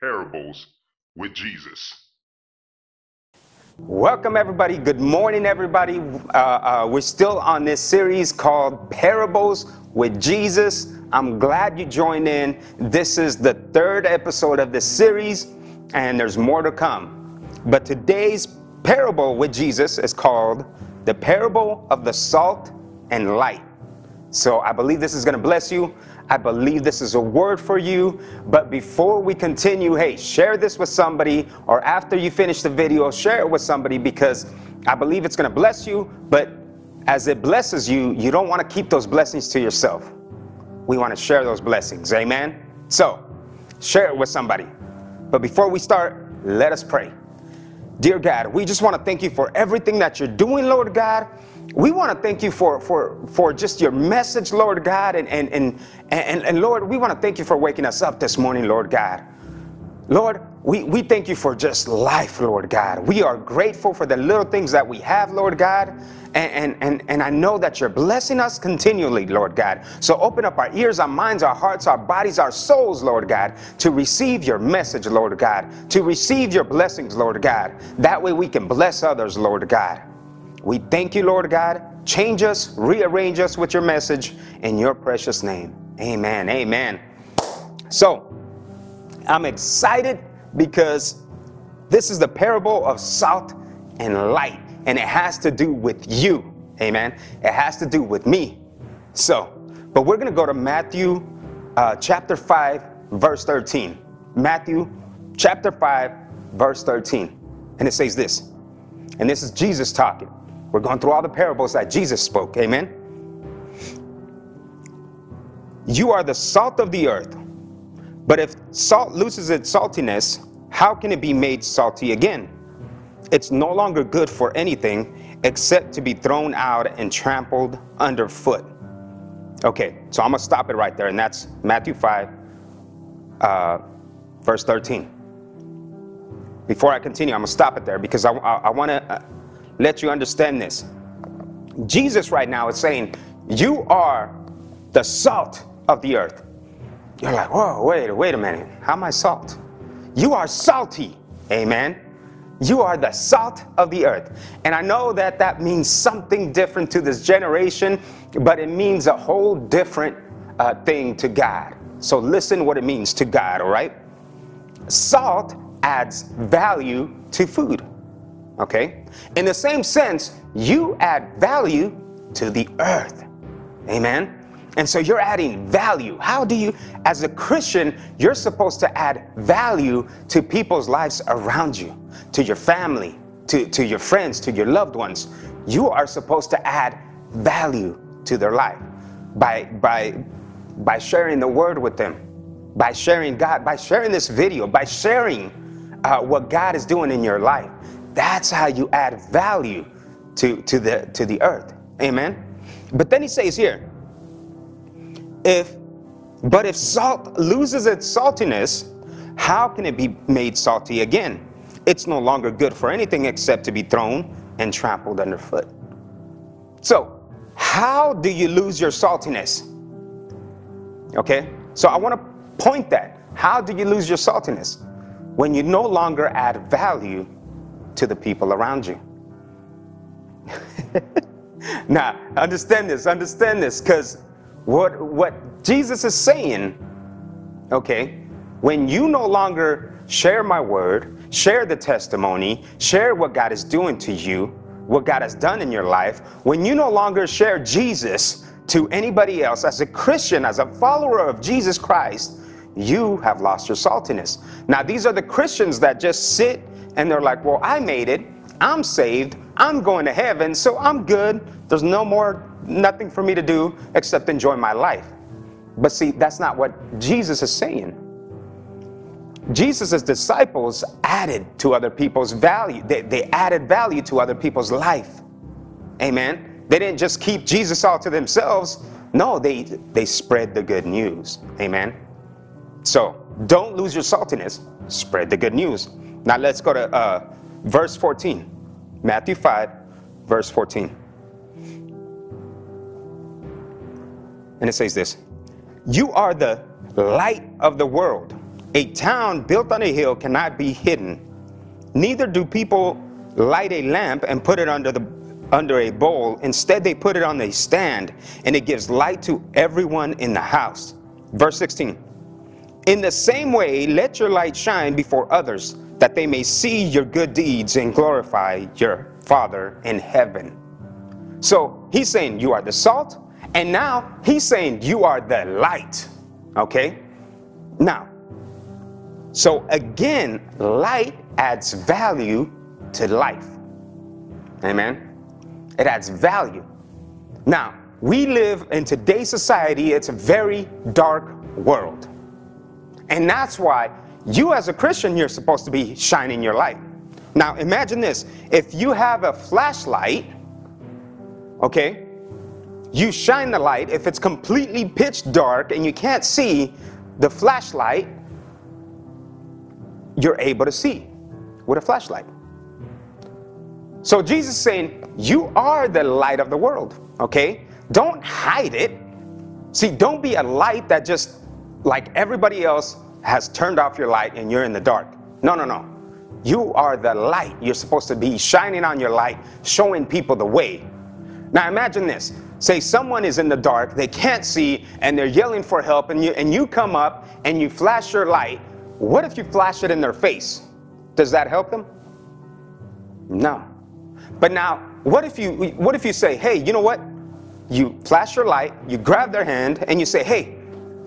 Parables with Jesus. Welcome, everybody. Good morning, everybody. Uh, uh, we're still on this series called Parables with Jesus. I'm glad you joined in. This is the third episode of this series, and there's more to come. But today's parable with Jesus is called the parable of the salt and light. So I believe this is going to bless you. I believe this is a word for you. But before we continue, hey, share this with somebody, or after you finish the video, share it with somebody because I believe it's going to bless you. But as it blesses you, you don't want to keep those blessings to yourself. We want to share those blessings. Amen. So share it with somebody. But before we start, let us pray. Dear God, we just want to thank you for everything that you're doing, Lord God we want to thank you for, for, for just your message, Lord God. And, and, and, and, and Lord, we want to thank you for waking us up this morning, Lord God. Lord, we, we thank you for just life, Lord God. We are grateful for the little things that we have, Lord God. And, and, and, and I know that you're blessing us continually, Lord God. So open up our ears, our minds, our hearts, our bodies, our souls, Lord God, to receive your message, Lord God, to receive your blessings, Lord God. That way we can bless others, Lord God. We thank you, Lord God. Change us, rearrange us with your message in your precious name. Amen. Amen. So, I'm excited because this is the parable of salt and light, and it has to do with you. Amen. It has to do with me. So, but we're going to go to Matthew uh, chapter 5, verse 13. Matthew chapter 5, verse 13. And it says this, and this is Jesus talking. We're going through all the parables that Jesus spoke. Amen. You are the salt of the earth. But if salt loses its saltiness, how can it be made salty again? It's no longer good for anything except to be thrown out and trampled underfoot. Okay, so I'm to stop it right there, and that's Matthew 5, uh, verse 13. Before I continue, I'm to stop it there because I, I, I want to. Uh, let you understand this. Jesus right now is saying, You are the salt of the earth. You're like, Whoa, wait, wait a minute. How am I salt? You are salty. Amen. You are the salt of the earth. And I know that that means something different to this generation, but it means a whole different uh, thing to God. So listen what it means to God, all right? Salt adds value to food. Okay? In the same sense, you add value to the earth. Amen? And so you're adding value. How do you, as a Christian, you're supposed to add value to people's lives around you, to your family, to, to your friends, to your loved ones. You are supposed to add value to their life by, by, by sharing the word with them, by sharing God, by sharing this video, by sharing uh, what God is doing in your life. That's how you add value to, to, the, to the earth. Amen. But then he says here, if but if salt loses its saltiness, how can it be made salty again? It's no longer good for anything except to be thrown and trampled underfoot. So, how do you lose your saltiness? Okay, so I want to point that. How do you lose your saltiness? When you no longer add value to the people around you. now, understand this, understand this, because what, what Jesus is saying, okay, when you no longer share my word, share the testimony, share what God is doing to you, what God has done in your life, when you no longer share Jesus to anybody else, as a Christian, as a follower of Jesus Christ, you have lost your saltiness. Now, these are the Christians that just sit and they're like, well, I made it. I'm saved. I'm going to heaven, so I'm good. There's no more, nothing for me to do except enjoy my life. But see, that's not what Jesus is saying. Jesus' disciples added to other people's value. They, they added value to other people's life. Amen. They didn't just keep Jesus all to themselves. No, they, they spread the good news. Amen. So don't lose your saltiness. Spread the good news. Now let's go to uh, verse 14. Matthew 5, verse 14. And it says this You are the light of the world. A town built on a hill cannot be hidden. Neither do people light a lamp and put it under the under a bowl. Instead, they put it on a stand, and it gives light to everyone in the house. Verse 16. In the same way, let your light shine before others, that they may see your good deeds and glorify your Father in heaven. So he's saying you are the salt, and now he's saying you are the light. Okay? Now, so again, light adds value to life. Amen? It adds value. Now, we live in today's society, it's a very dark world. And that's why you, as a Christian, you're supposed to be shining your light. Now, imagine this if you have a flashlight, okay, you shine the light. If it's completely pitch dark and you can't see the flashlight, you're able to see with a flashlight. So Jesus is saying, You are the light of the world, okay? Don't hide it. See, don't be a light that just, like everybody else, has turned off your light and you're in the dark. No, no, no. You are the light. You're supposed to be shining on your light, showing people the way. Now imagine this. Say someone is in the dark, they can't see, and they're yelling for help, and you, and you come up and you flash your light. What if you flash it in their face? Does that help them? No. But now, what if you what if you say, hey, you know what? You flash your light, you grab their hand, and you say, hey,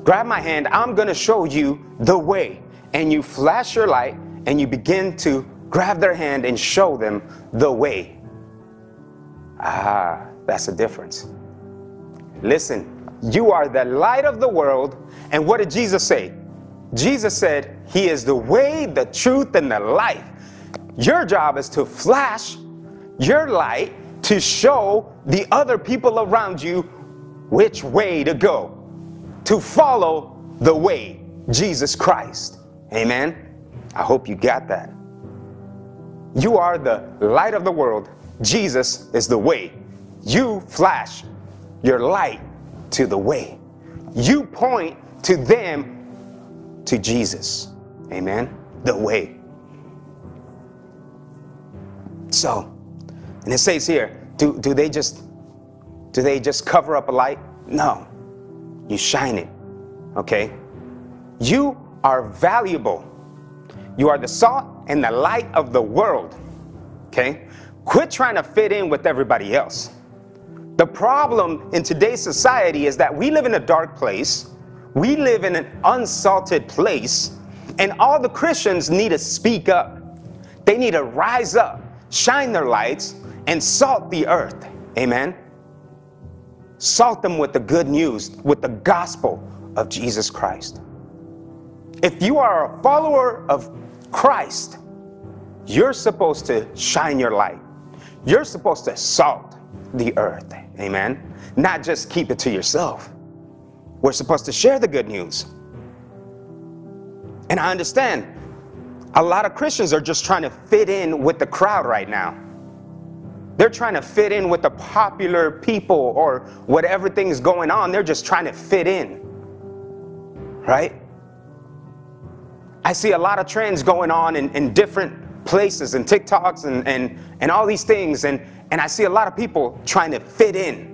grab my hand, I'm gonna show you the way. And you flash your light and you begin to grab their hand and show them the way. Ah, that's the difference. Listen, you are the light of the world. And what did Jesus say? Jesus said, He is the way, the truth, and the life. Your job is to flash your light to show the other people around you which way to go, to follow the way, Jesus Christ. Amen. I hope you got that. You are the light of the world. Jesus is the way. You flash your light to the way. You point to them to Jesus. Amen. The way. So, and it says here, do, do they just do they just cover up a light? No. You shine it. Okay? You are valuable. You are the salt and the light of the world. Okay? Quit trying to fit in with everybody else. The problem in today's society is that we live in a dark place. We live in an unsalted place. And all the Christians need to speak up. They need to rise up, shine their lights, and salt the earth. Amen. Salt them with the good news, with the gospel of Jesus Christ. If you are a follower of Christ, you're supposed to shine your light. You're supposed to salt the earth. Amen. Not just keep it to yourself. We're supposed to share the good news. And I understand a lot of Christians are just trying to fit in with the crowd right now. They're trying to fit in with the popular people or whatever thing's going on. They're just trying to fit in. Right? I see a lot of trends going on in, in different places and TikToks and, and, and all these things. And, and I see a lot of people trying to fit in.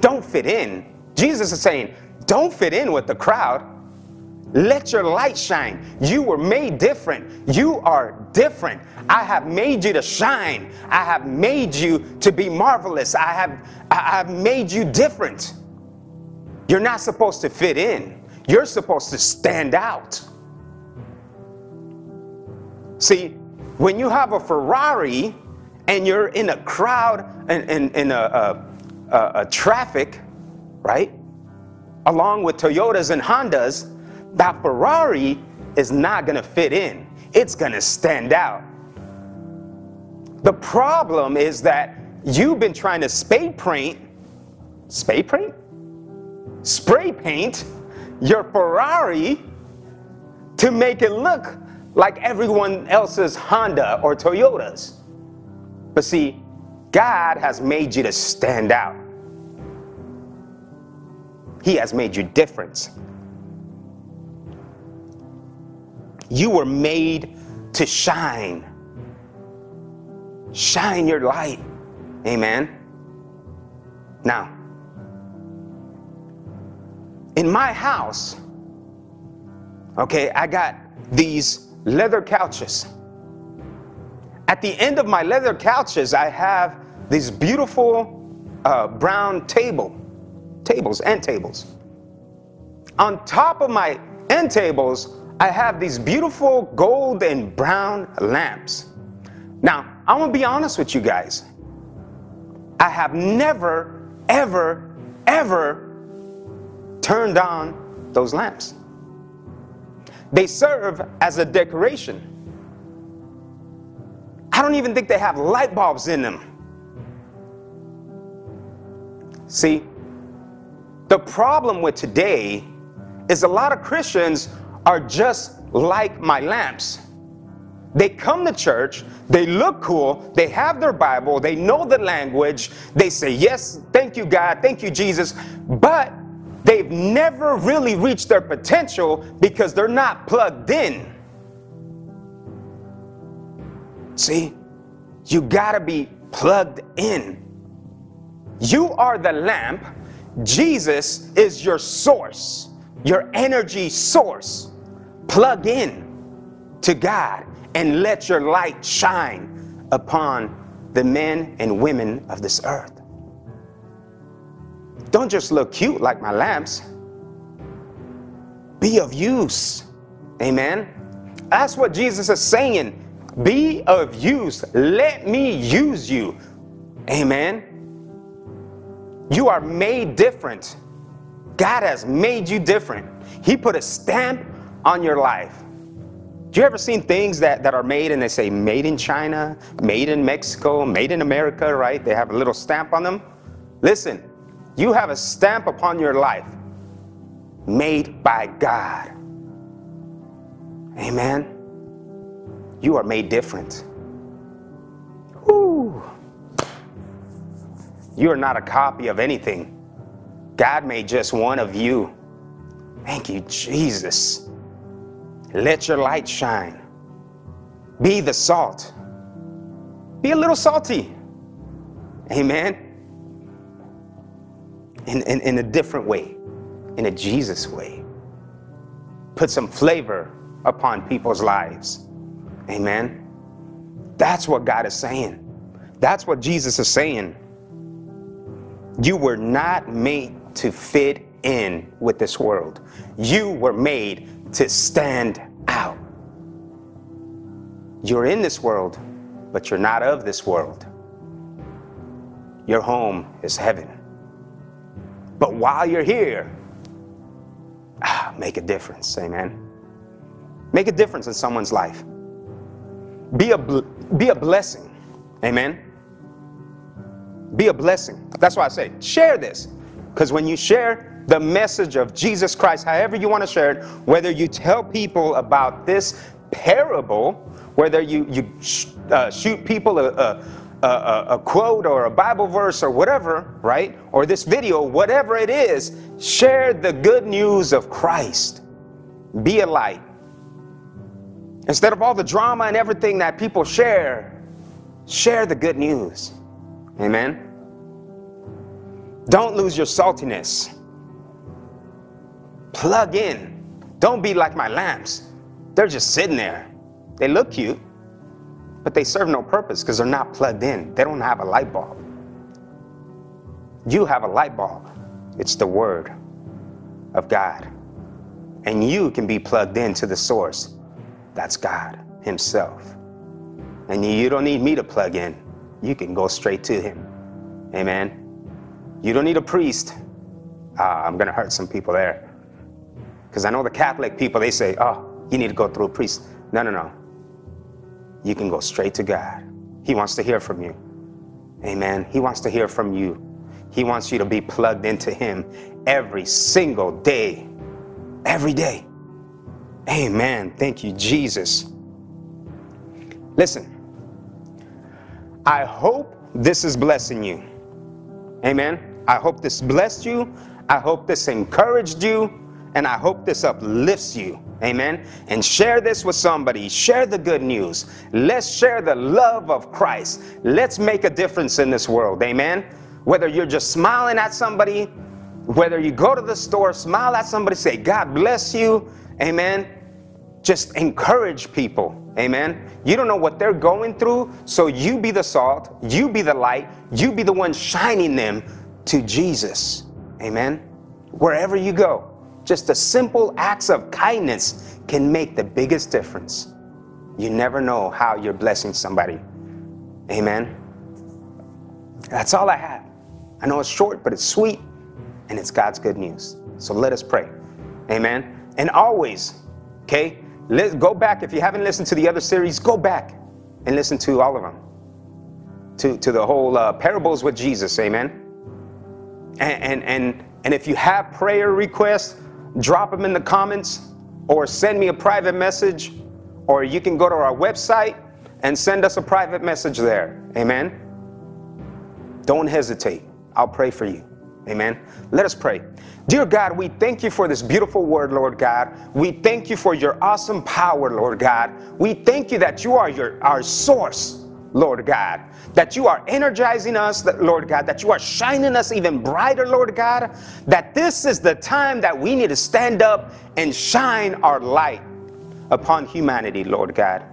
Don't fit in. Jesus is saying, don't fit in with the crowd. Let your light shine. You were made different. You are different. I have made you to shine. I have made you to be marvelous. I have, I have made you different. You're not supposed to fit in, you're supposed to stand out. See, when you have a Ferrari and you're in a crowd and in, in, in, a, a, a traffic, right? Along with Toyotas and Hondas, that Ferrari is not to fit in. It's to stand out. The problem is that you've been trying to spray paint, spray paint? Spray paint your Ferrari to make it look like everyone else's Honda or Toyotas. But see, God has made you to stand out. He has made you different. You were made to shine. Shine your light. Amen. Now, in my house, okay, I got these leather couches. At the end of my leather couches, I have these beautiful uh, brown table, tables, end tables. On top of my end tables, I have these beautiful gold and brown lamps. Now, I'm gonna be honest with you guys. I have never, ever, ever turned on those lamps. They serve as a decoration. I don't even think they have light bulbs in them. See, the problem with today is a lot of Christians are just like my lamps. They come to church, they look cool, they have their Bible, they know the language, they say, Yes, thank you, God, thank you, Jesus, but they've never really reached their potential because they're not plugged in. See, you gotta be plugged in. You are the lamp, Jesus is your source, your energy source. Plug in to God and let your light shine upon the men and women of this earth. Don't just look cute like my lamps. Be of use. Amen. That's what Jesus is saying. Be of use. Let me use you. Amen. You are made different. God has made you different. He put a stamp on your life. Do you ever seen things that, that are made and they say made in China, made in Mexico, made in America, right? They have a little stamp on them. Listen, you have a stamp upon your life made by God. Amen. You are made different. Woo. You are not a copy of anything. God made just one of you. Thank you, Jesus. Let your light shine. Be the salt. Be a little salty. Amen. In, in, in a different way, in a Jesus way. Put some flavor upon people's lives. Amen. That's what God is saying. That's what Jesus is saying. You were not made to fit in with this world. You were made to stand out. You're in this world, but you're not of this world. Your home is heaven. But while you're here, ah, make a difference, amen. Make a difference in someone's life. Be a, be a blessing, amen. Be a blessing. That's why I say, share this. Because when you share, the message of Jesus Christ, however you want to share it, whether you tell people about this parable, whether you, you sh- uh, shoot people a, a, a, a quote or a Bible verse or whatever, right? Or this video, whatever it is, share the good news of Christ. Be a light. Instead of all the drama and everything that people share, share the good news. Amen. Don't lose your saltiness. Plug in. Don't be like my lamps. They're just sitting there. They look cute, but they serve no purpose because they're not plugged in. They don't have a light bulb. You have a light bulb. It's the Word of God. And you can be plugged into the source. That's God Himself. And you don't need me to plug in. You can go straight to Him. Amen. You don't need a priest. Ah, I'm going to hurt some people there. Because I know the Catholic people, they say, oh, you need to go through a priest. No, no, no. You can go straight to God. He wants to hear from you. Amen. He wants to hear from you. He wants you to be plugged into Him every single day. Every day. Amen. Thank you, Jesus. Listen, I hope this is blessing you. Amen. I hope this blessed you. I hope this encouraged you. And I hope this uplifts you. Amen. And share this with somebody. Share the good news. Let's share the love of Christ. Let's make a difference in this world. Amen. Whether you're just smiling at somebody, whether you go to the store, smile at somebody, say, God bless you. Amen. Just encourage people. Amen. You don't know what they're going through, so you be the salt, you be the light, you be the one shining them to Jesus. Amen. Wherever you go, just the simple acts of kindness can make the biggest difference. You never know how you're blessing somebody. Amen. That's all I have. I know it's short, but it's sweet and it's God's good news. So let us pray. Amen. And always, okay, let's go back. If you haven't listened to the other series, go back and listen to all of them. To, to the whole uh, parables with Jesus. Amen. And, and, and, and if you have prayer requests, drop them in the comments or send me a private message or you can go to our website and send us a private message there. Amen. Don't hesitate. I'll pray for you. Amen. Let us pray. Dear God, we thank you for this beautiful word, Lord God. We thank you for your awesome power, Lord God. We thank you that you are your, our source, Lord God. That you are energizing us, Lord God. That you are shining us even brighter, Lord God. That this is the time that we need to stand up and shine our light upon humanity, Lord God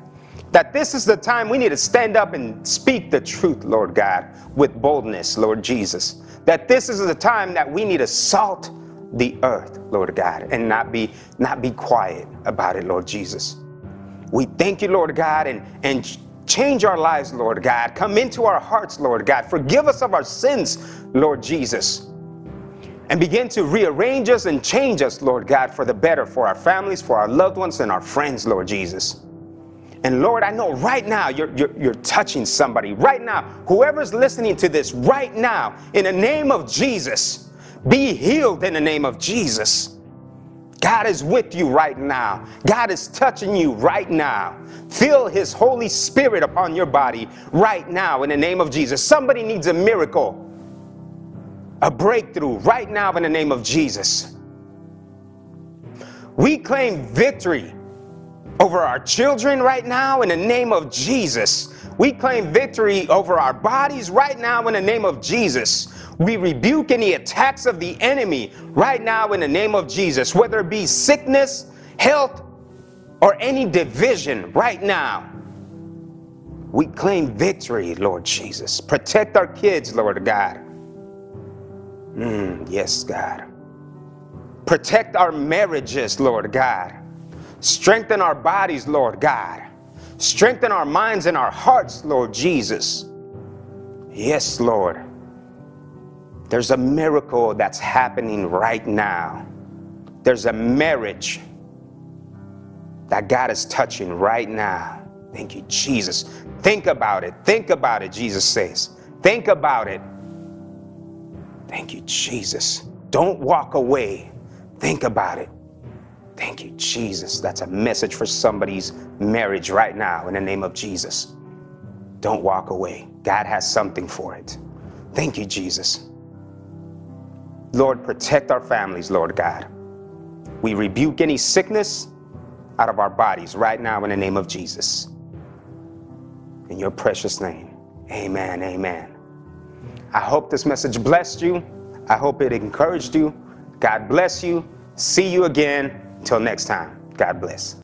that this is the time we need to stand up and speak the truth, Lord God, with boldness, Lord Jesus. That this is the time that we need to salt the earth, Lord God, and not be not be quiet about it, Lord Jesus. We thank you, Lord God, and, and change our lives, Lord God. Come into our hearts, Lord God. Forgive us of our sins, Lord Jesus. And begin to rearrange us and change us, Lord God, for the better, for our families, for our loved ones, and our friends, Lord Jesus. And Lord, I know right now you're, you're, you're, touching somebody. Right now, whoever's listening to this right now, in the name of Jesus, be healed in the name of Jesus. God is with you right now. God is touching you right now. Feel His Holy Spirit upon your body right now in the name of Jesus. Somebody needs a miracle, a breakthrough right now in the name of Jesus. We claim victory over our children right now in the name of Jesus. We claim victory over our bodies right now in the name of Jesus. We rebuke any attacks of the enemy right now in the name of Jesus, whether it be sickness, health, or any division right now. We claim victory, Lord Jesus. Protect our kids, Lord God. Mm, yes, God. Protect our marriages, Lord God. Strengthen our bodies, Lord God. Strengthen our minds and our hearts, Lord Jesus. Yes, Lord. There's a miracle that's happening right now. There's a marriage that God is touching right now. Thank you, Jesus. Think about it. Think about it, Jesus says. Think about it. Thank you, Jesus. Don't walk away. Think about it. Thank you, Jesus. That's a message for somebody's marriage right now in the name of Jesus. Don't walk away. God has something for it. Thank you, Jesus. Lord, protect our families, Lord God. We rebuke any sickness out of our bodies right now in the name of Jesus. In your precious name, amen, amen. I hope this message blessed you. I hope it encouraged you. God bless you. See you again until next time, God bless.